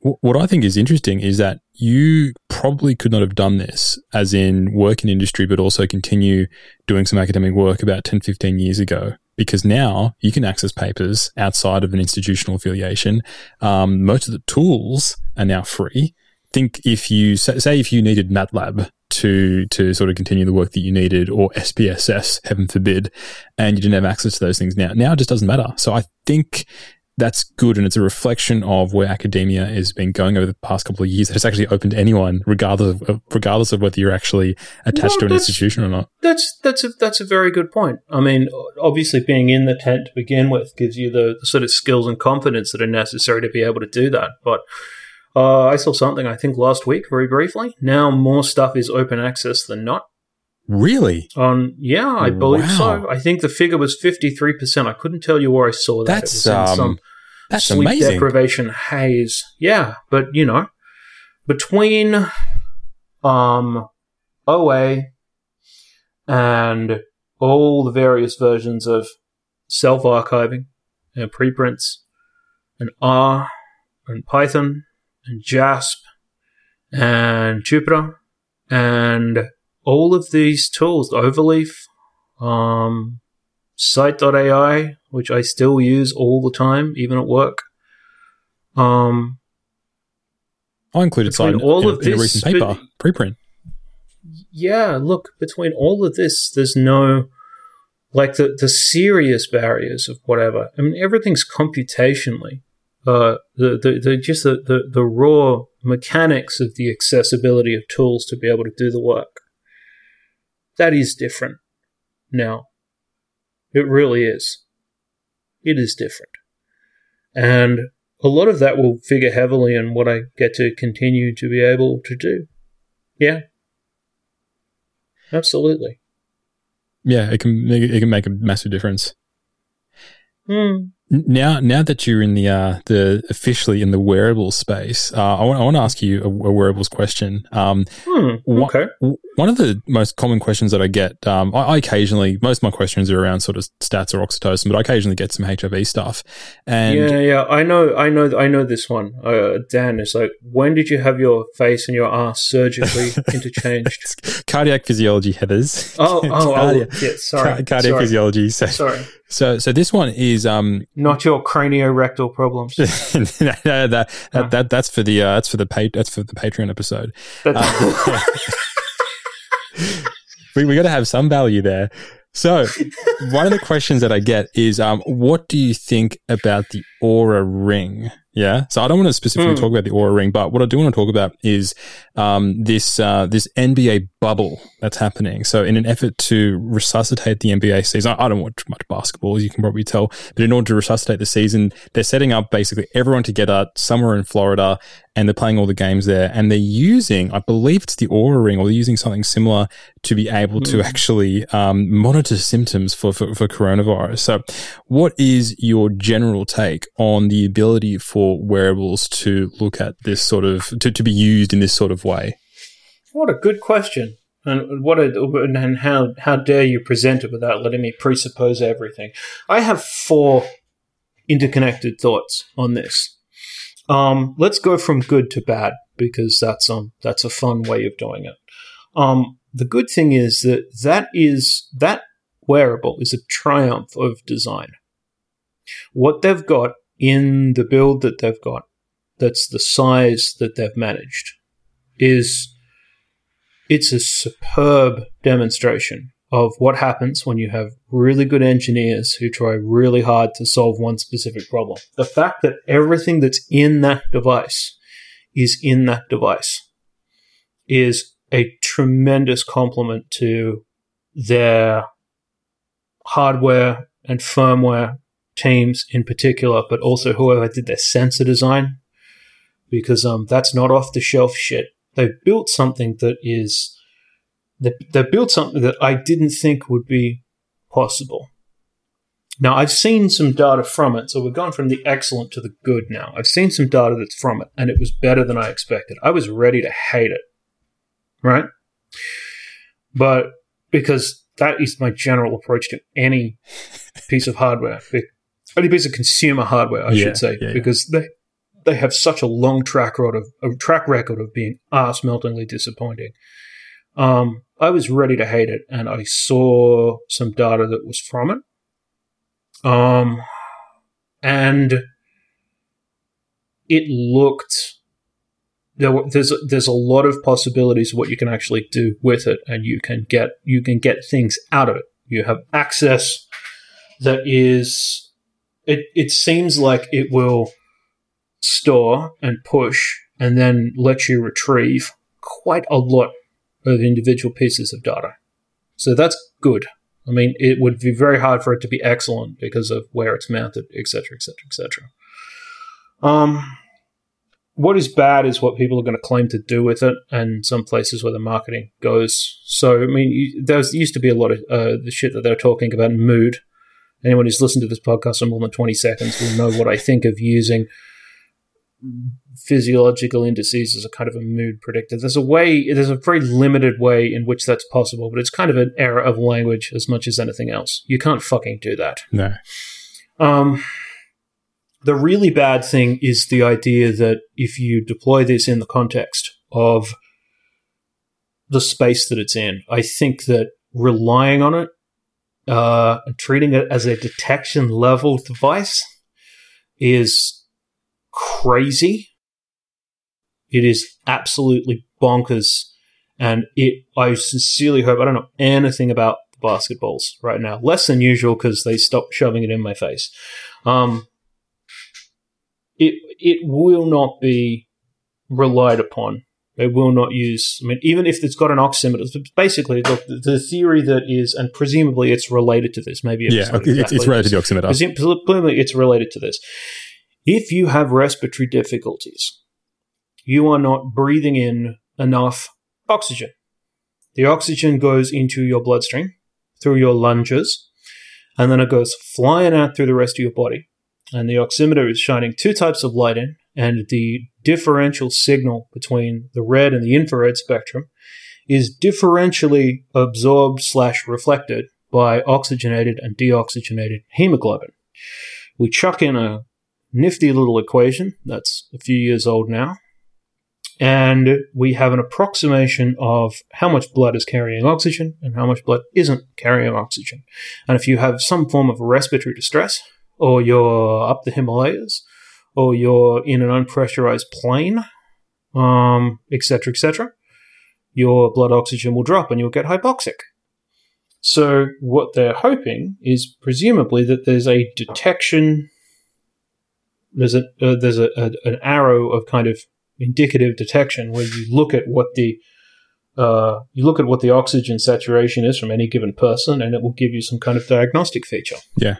[SPEAKER 1] What I think is interesting is that you probably could not have done this as in work in industry, but also continue doing some academic work about 10, 15 years ago. Because now you can access papers outside of an institutional affiliation. Um, most of the tools are now free. Think if you say, if you needed MATLAB to to sort of continue the work that you needed, or SPSS, heaven forbid, and you didn't have access to those things now. Now it just doesn't matter. So I think that's good and it's a reflection of where academia has been going over the past couple of years. That it's actually open to anyone, regardless of regardless of whether you're actually attached
[SPEAKER 2] Well,
[SPEAKER 1] to an institution or not.
[SPEAKER 2] That's that's a that's a very good point. I mean, obviously, being in the tent to begin with gives you the, the sort of skills and confidence that are necessary to be able to do that. But uh, I saw something I think last week, very briefly. Now more stuff is open access than not.
[SPEAKER 1] Really?
[SPEAKER 2] On yeah, I believe
[SPEAKER 1] Wow.
[SPEAKER 2] so. I think the figure was fifty three percent. I couldn't tell you where I saw that.
[SPEAKER 1] That's
[SPEAKER 2] it was in
[SPEAKER 1] um,
[SPEAKER 2] some
[SPEAKER 1] that's
[SPEAKER 2] sleep
[SPEAKER 1] amazing.
[SPEAKER 2] deprivation haze. Yeah, but you know, between um OA and all the various versions of self archiving and preprints and R and Python and JASP and Jupyter and all of these tools, Overleaf, um, scite.ai, which I still use all the time, even at work. Um,
[SPEAKER 1] I included side
[SPEAKER 2] all
[SPEAKER 1] in,
[SPEAKER 2] of
[SPEAKER 1] in a
[SPEAKER 2] this,
[SPEAKER 1] recent paper, preprint.
[SPEAKER 2] yeah, look, between all of this, there's no like the the serious barriers of whatever. I mean, everything's computationally. Uh, the, the, the just the, the, the raw mechanics of the accessibility of tools to be able to do the work. That is different now. It really is. It is different. And a lot of that will figure heavily in what I get to continue to be able to do. Yeah. Absolutely.
[SPEAKER 1] Yeah, it can make, it can make a massive difference.
[SPEAKER 2] Hmm.
[SPEAKER 1] Now, now that you're in the uh, the officially in the wearable space, uh, I want I want to ask you a, a wearables question. Um,
[SPEAKER 2] Hmm. Okay.
[SPEAKER 1] One of the most common questions that I get, um, I, I occasionally, most of my questions are around sort of stats or oxytocin, but I occasionally get some HIV stuff. And
[SPEAKER 2] yeah, yeah. I know, I know, I know this one. Uh, Dan is like, when did you have your face and your ass surgically interchanged?
[SPEAKER 1] cardiac physiology, Heather's.
[SPEAKER 2] Oh, oh, oh.
[SPEAKER 1] Cardiac-
[SPEAKER 2] Yeah, sorry.
[SPEAKER 1] Car- cardiac
[SPEAKER 2] sorry.
[SPEAKER 1] physiology. So,
[SPEAKER 2] Sorry.
[SPEAKER 1] so, so this one is, um,
[SPEAKER 2] Not your craniorectal problems.
[SPEAKER 1] no, that, that, that, that, that's for the, uh, that's for the pa- that's for the Patreon episode.
[SPEAKER 2] That-
[SPEAKER 1] Uh, we we got to have some value there. So, one of the questions that I get is, um, what do you think about the Oura Ring? Yeah. So I don't want to specifically
[SPEAKER 2] Hmm.
[SPEAKER 1] talk about the Oura Ring, but what I do want to talk about is um, this uh, this NBA bubble that's happening. So, in an effort to resuscitate the NBA season, I I don't watch much basketball, as you can probably tell, but in order to resuscitate the season, they're setting up basically everyone together somewhere in Florida, and they're playing all the games there, and they're using, I believe it's the Oura Ring, or they're using something similar to be able to
[SPEAKER 2] Hmm.
[SPEAKER 1] actually um, monitor symptoms for, for for coronavirus. So, what is your general take on the ability for wearables to look at this sort of to, to be used in this sort of way?
[SPEAKER 2] what a good question. And what a, and how how dare you present it without letting me presuppose everything? I have four interconnected thoughts on this. Um, let's go from good to bad because that's um that's a fun way of doing it. Um, the good thing is that that is that wearable is a triumph of design. What they've got in the build that they've got, that's the size that they've managed, is it's a superb demonstration of what happens when you have really good engineers who try really hard to solve one specific problem. The fact that everything that's in that device is in that device is a tremendous compliment to their hardware and firmware teams in particular, but also whoever did their sensor design, because um, that's not off the shelf shit. They built something that is they, they built something that I didn't think would be possible. Now I've seen some data from it, so we've gone from the excellent to the good now. I've seen some data that's from it, and it was better than I expected. I was ready to hate it, right? But because that is my general approach to any piece of hardware, any piece of consumer hardware, I
[SPEAKER 1] Yeah,
[SPEAKER 2] should say,
[SPEAKER 1] yeah, yeah.
[SPEAKER 2] because they they have such a long track record of a track record of being ass meltingly disappointing. Um, I was ready to hate it, and I saw some data that was from it. Um, and it looked there. Were, there's there's a lot of possibilities of what you can actually do with it, and you can get you can get things out of it. You have access that is. It it seems like it will store and push and then let you retrieve quite a lot of individual pieces of data. So that's good. I mean, it would be very hard for it to be excellent because of where it's mounted, etc., etc., etc. Um, what is bad is what people are going to claim to do with it, and some places where the marketing goes. So, I mean, you, there used to be a lot of uh, the shit that they're talking about mood. Anyone who's listened to this podcast for more than 20 seconds will know what I think of using physiological indices as a kind of a mood predictor. There's a way, there's a very limited way in which that's possible, but it's kind of an error of language as much as anything else. You can't fucking do that.
[SPEAKER 1] No.
[SPEAKER 2] Um, the really bad thing is the idea that if you deploy this in the context of the space that it's in, I think that relying on it uh, treating it as a detection level device is crazy. It is absolutely bonkers. And it, I sincerely hope, I don't know anything about basketballs right now, less than usual because they stopped shoving it in my face. Um, it, it will not be relied upon. They will not use, I mean, even if it's got an oximeter, basically the, the theory that is, and presumably it's related to this, maybe
[SPEAKER 1] Yeah, it's, it's related to the oximeter.
[SPEAKER 2] Presumably, it's related to this. If you have respiratory difficulties, you are not breathing in enough oxygen. The oxygen goes into your bloodstream through your lunges, and then it goes flying out through the rest of your body. And the oximeter is shining two types of light in, and the differential signal between the red and the infrared spectrum is differentially absorbed slash reflected by oxygenated and deoxygenated hemoglobin. We chuck in a nifty little equation that's a few years old now, and we have an approximation of how much blood is carrying oxygen and how much blood isn't carrying oxygen. And if you have some form of respiratory distress, or you're up the Himalayas, or you're in an unpressurized plane, um, etc., etc., your blood oxygen will drop and you'll get hypoxic. So, what they're hoping is presumably that there's a detection, there's a uh, there's a, a, an arrow of kind of indicative detection where you look at what the uh, you look at what the oxygen saturation is from any given person, and it will give you some kind of diagnostic feature.
[SPEAKER 1] Yeah.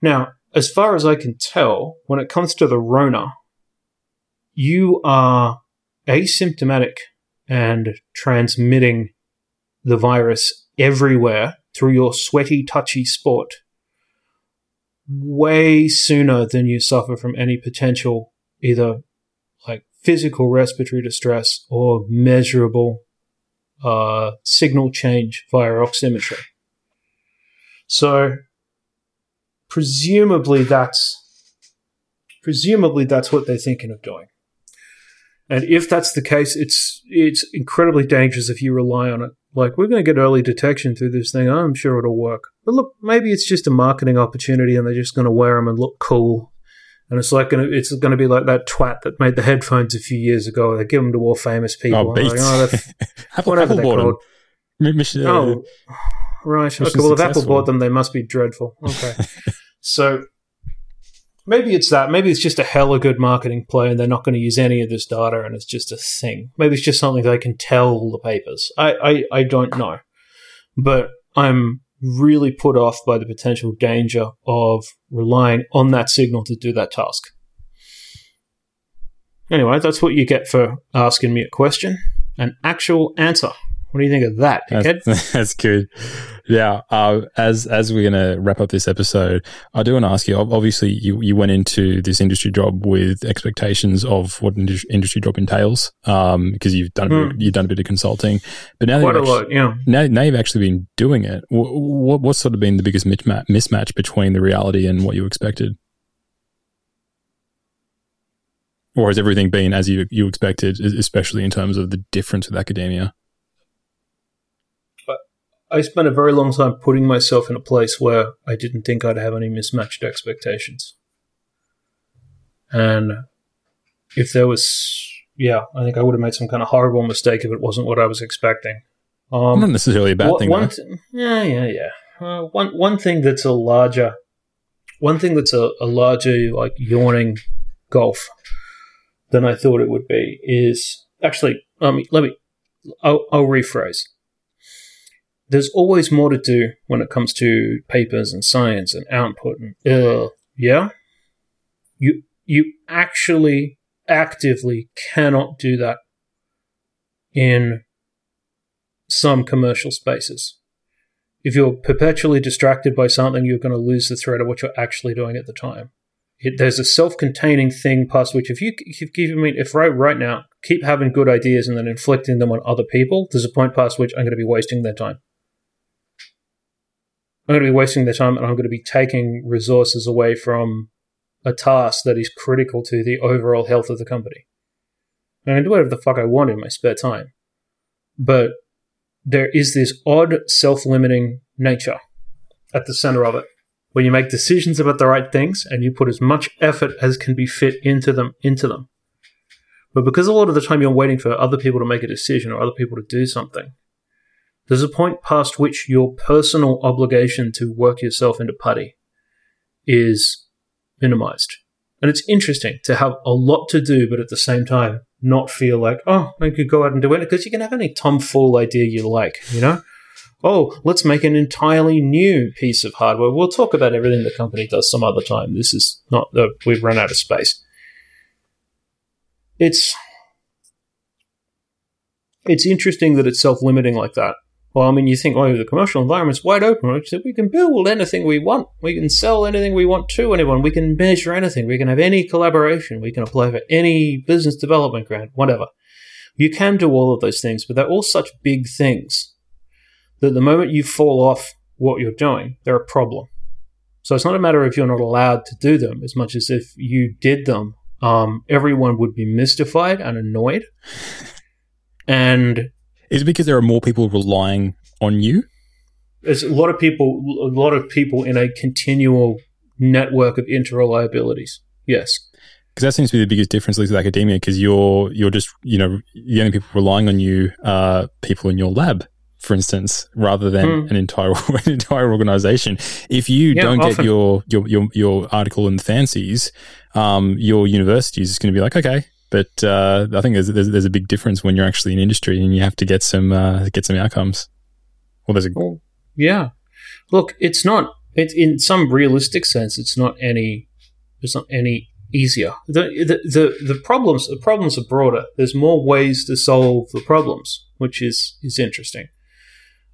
[SPEAKER 2] Now, as far as I can tell, when it comes to the Rona, you are asymptomatic and transmitting the virus everywhere through your sweaty, touchy sport way sooner than you suffer from any potential either like physical respiratory distress or measurable uh, signal change via oximetry. So presumably that's presumably that's what they're thinking of doing. And if that's the case, it's it's incredibly dangerous if you rely on it. Like we're going to get early detection through this thing. I'm sure it'll work. But look, maybe it's just a marketing opportunity, and they're just going to wear them and look cool. And it's like gonna, it's going to be like that twat that made the headphones a few years ago. They give them to all famous people.
[SPEAKER 1] Oh, Beats.
[SPEAKER 2] Like, oh,
[SPEAKER 1] Apple,
[SPEAKER 2] whatever
[SPEAKER 1] Apple
[SPEAKER 2] they're called.
[SPEAKER 1] them. Mission, uh,
[SPEAKER 2] Oh, right. Okay. Well, if Apple bought them, they must be dreadful. Okay. so maybe it's that. Maybe it's just a hell hella good marketing play, and they're not going to use any of this data, and it's just a thing. Maybe it's just something they can tell the papers. I, I, I don't know, but I'm really put off by the potential danger of relying on that signal to do that task. Anyway, that's what you get for asking me a question. An actual answer. What do you think of that, dickhead?
[SPEAKER 1] That's, that's good. Yeah. Uh, as as we're gonna wrap up this episode, I do want to ask you. Obviously, you you went into this industry job with expectations of what an industry job entails, um, because you've done a bit,
[SPEAKER 2] Hmm.
[SPEAKER 1] you've done a bit of consulting, but now that
[SPEAKER 2] Quite a
[SPEAKER 1] you've
[SPEAKER 2] lot, yeah.
[SPEAKER 1] now, now you've actually been doing it. What, what's sort of been the biggest mismatch, between the reality and what you expected? Or has everything been as you you expected, especially in terms of the difference with academia?
[SPEAKER 2] I spent a very long time putting myself in a place where I didn't think I'd have any mismatched expectations. And if there was, yeah, I think I would have made some kind of horrible mistake if it wasn't what I was expecting. Um,
[SPEAKER 1] Not necessarily a bad
[SPEAKER 2] one-
[SPEAKER 1] thing.
[SPEAKER 2] One th- yeah, yeah, yeah. Uh, one one thing that's a larger, one thing that's a, a larger like yawning gulf than I thought it would be is actually. Let me let me. I'll, I'll rephrase. There's always more to do when it comes to papers and science and output and uh, yeah. You you actually actively cannot do that in some commercial spaces. If you're perpetually distracted by something, you're going to lose the thread of what you're actually doing at the time. It, there's a self-containing thing past which, if you if you mean, if right right now keep having good ideas and then inflicting them on other people, there's a point past which I'm going to be wasting their time. I'm going to be wasting their time, and I'm going to be taking resources away from a task that is critical to the overall health of the company. And I can do whatever the fuck I want in my spare time, but there is this odd self-limiting nature at the center of it where you make decisions about the right things and you put as much effort as can be fit into them into them but because a lot of the time you're waiting for other people to make a decision or other people to do something there's a point past which your personal obligation to work yourself into putty is minimized and it's interesting to have a lot to do but at the same time not feel like oh i could go out and do it because you can have any tomfool idea you like you know oh, let's make an entirely new piece of hardware. We'll talk about everything the company does some other time. This is not that we've run out of space. It's it's interesting that it's self-limiting like that. Well, I mean, you think, oh, the commercial environment's wide open. Right? So we can build anything we want. We can sell anything we want to anyone. We can measure anything. We can have any collaboration. We can apply for any business development grant, whatever. You can do all of those things, but they're all such big things that the moment you fall off what you're doing, they're a problem. So it's not a matter of you're not allowed to do them as much as if you did them, um, everyone would be mystified and annoyed. And
[SPEAKER 1] is it because there are more people relying on you?
[SPEAKER 2] There's a lot of people, a lot of people in a continual network of interreliabilities. Yes,
[SPEAKER 1] because that seems to be the biggest difference at least with academia. Because you're you're just you know the only people relying on you are people in your lab, for instance, rather than mm. an entire an entire organization. If you yeah, don't often. get your, your your your article in the fancies, um, your university is going to be like, okay, but uh, I think there's, there's, there's a big difference when you're actually in industry and you have to get some uh, get some outcomes. Well, there's a
[SPEAKER 2] well, yeah. Look, it's not. It's in some realistic sense, it's not any. It's not any easier. The, the the the problems the problems are broader. There's more ways to solve the problems, which is is interesting.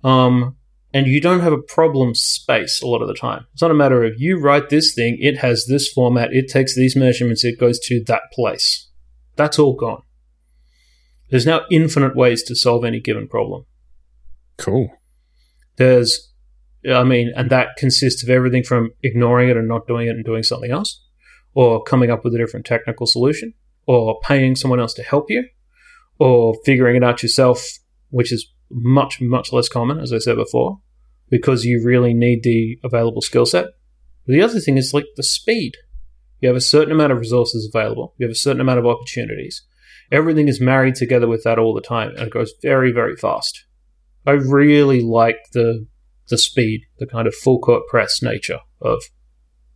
[SPEAKER 2] Um, and you don't have a problem space a lot of the time. It's not a matter of you write this thing, it has this format, it takes these measurements, it goes to that place. That's all gone. There's now infinite ways to solve any given problem.
[SPEAKER 1] Cool.
[SPEAKER 2] There's, I mean, and that consists of everything from ignoring it and not doing it and doing something else, or coming up with a different technical solution, or paying someone else to help you, or figuring it out yourself, which is much, much less common, as I said before, because you really need the available skill set. The other thing is like the speed. You have a certain amount of resources available. You have a certain amount of opportunities. Everything is married together with that all the time, and it goes very, very fast. I really like the the speed, the kind of full court press nature of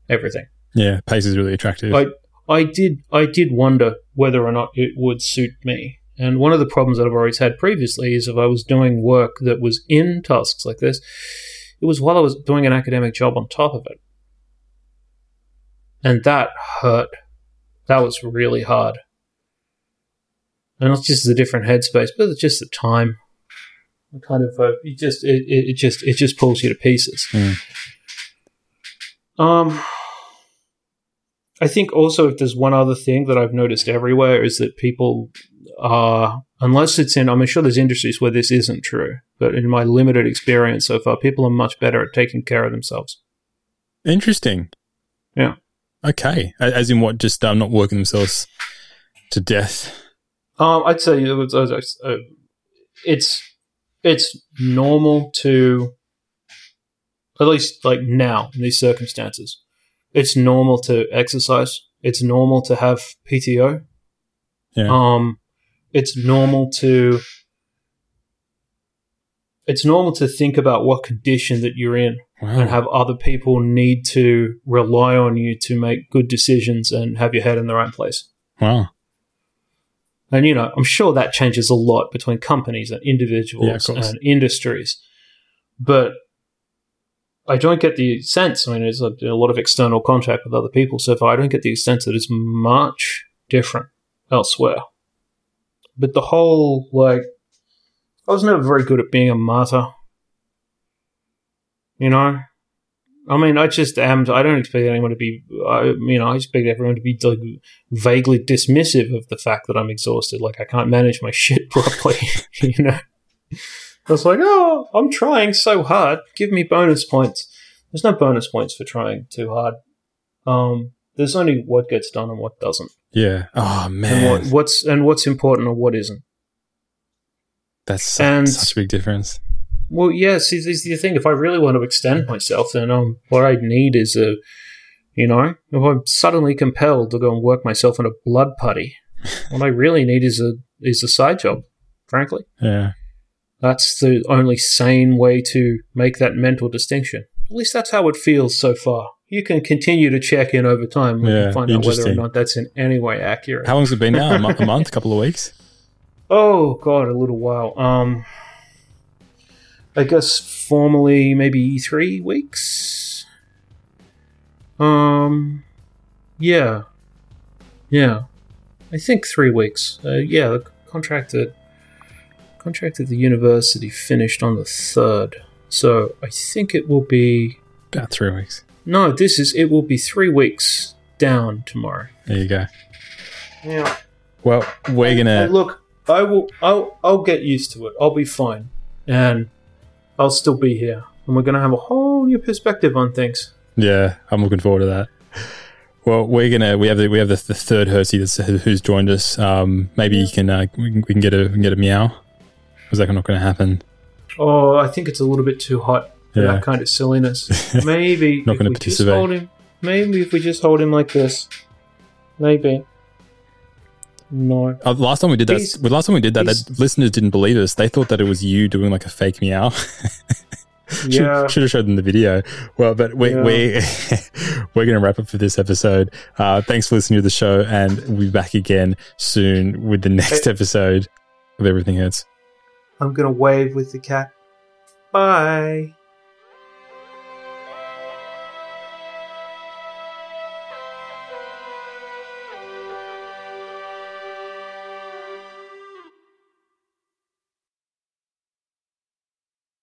[SPEAKER 2] everything.
[SPEAKER 1] Yeah, pace is really attractive.
[SPEAKER 2] I I did I did wonder whether or not it would suit me. And one of the problems that I've always had previously is if I was doing work that was in tasks like this, it was while I was doing an academic job on top of it. And that hurt. That was really hard. And it's just the different headspace, but it's just the time. Kind of, uh, it just it, it just it just pulls you to pieces. Mm. Um, I think also if there's one other thing that I've noticed everywhere is that people are, unless it's in, I'm sure there's industries where this isn't true, but in my limited experience so far, people are much better at taking care of themselves.
[SPEAKER 1] Interesting.
[SPEAKER 2] Yeah.
[SPEAKER 1] Okay, as in what? Just um, not working themselves to death.
[SPEAKER 2] Um, I'd say it was, uh, it's it's normal to at least like now in these circumstances. It's normal to exercise. It's normal to have PTO.
[SPEAKER 1] Yeah.
[SPEAKER 2] Um, it's normal to it's normal to think about what condition that you're in wow. and have other people need to rely on you to make good decisions and have your head in the right place.
[SPEAKER 1] Wow.
[SPEAKER 2] And you know, I'm sure that changes a lot between companies and individuals yeah, and industries. But I don't get the sense. I mean, there's a, a, lot of external contact with other people so far. I don't get the sense that it's much different elsewhere. But the whole like I was never very good at being a martyr. You know, I mean, I just am. I don't expect anyone to be. I, you know, I expect everyone to be like vaguely dismissive of the fact that I'm exhausted. Like I can't manage my shit properly. you know, I was like, oh, I'm trying so hard. Give me bonus points. There's no bonus points for trying too hard. Um, there's only what gets done and what doesn't.
[SPEAKER 1] Yeah. Oh man.
[SPEAKER 2] And what, what's and what's important and what isn't.
[SPEAKER 1] That's and, such a big difference.
[SPEAKER 2] Well, yeah. This is the thing. If I really want to extend myself, then um, what I need is a, you know, if I'm suddenly compelled to go and work myself in a blood putty, what I really need is a is a side job. Frankly,
[SPEAKER 1] yeah.
[SPEAKER 2] That's the only sane way to make that mental distinction. At least that's how it feels so far. You can continue to check in over time and find out whether or not that's in any way accurate.
[SPEAKER 1] How long's it been now? A month, a month, a couple of weeks?
[SPEAKER 2] Oh god, a little while. Um, I guess formally maybe three weeks. Um, yeah, yeah, I think three weeks. Uh, yeah, the contract at contract at the university finished on the third, so I think it will be
[SPEAKER 1] About three weeks.
[SPEAKER 2] no. This is it will be three weeks down tomorrow.
[SPEAKER 1] There you go.
[SPEAKER 2] Yeah.
[SPEAKER 1] Well, we're gonna.
[SPEAKER 2] look. I will. I'll. I'll get used to it. I'll be fine, and I'll still be here, and we're gonna have a whole new perspective on things.
[SPEAKER 1] Yeah, I'm looking forward to that. Well, we're gonna we have the we have the, the third Hersey that's who's joined us. Um, maybe you can uh, we, can, we can get a can get a meow. Is that not going to happen?
[SPEAKER 2] Oh, I think it's a little bit too hot for
[SPEAKER 1] Yeah.
[SPEAKER 2] that kind of silliness. Maybe
[SPEAKER 1] Not
[SPEAKER 2] we just
[SPEAKER 1] participate.
[SPEAKER 2] him. Maybe if we just hold him like this. Maybe. No.
[SPEAKER 1] Uh, last time we did that,
[SPEAKER 2] He's-
[SPEAKER 1] last time we did that, that listeners didn't believe us. They thought that it was you doing like a fake meow.
[SPEAKER 2] Yeah.
[SPEAKER 1] should have showed them the video. Well, but we
[SPEAKER 2] Yeah.
[SPEAKER 1] we we're going to wrap up for this episode. Uh, thanks for listening to the show, and we'll be back again soon with the next episode of Everything Hurts.
[SPEAKER 2] I'm gonna wave with the cat. Bye.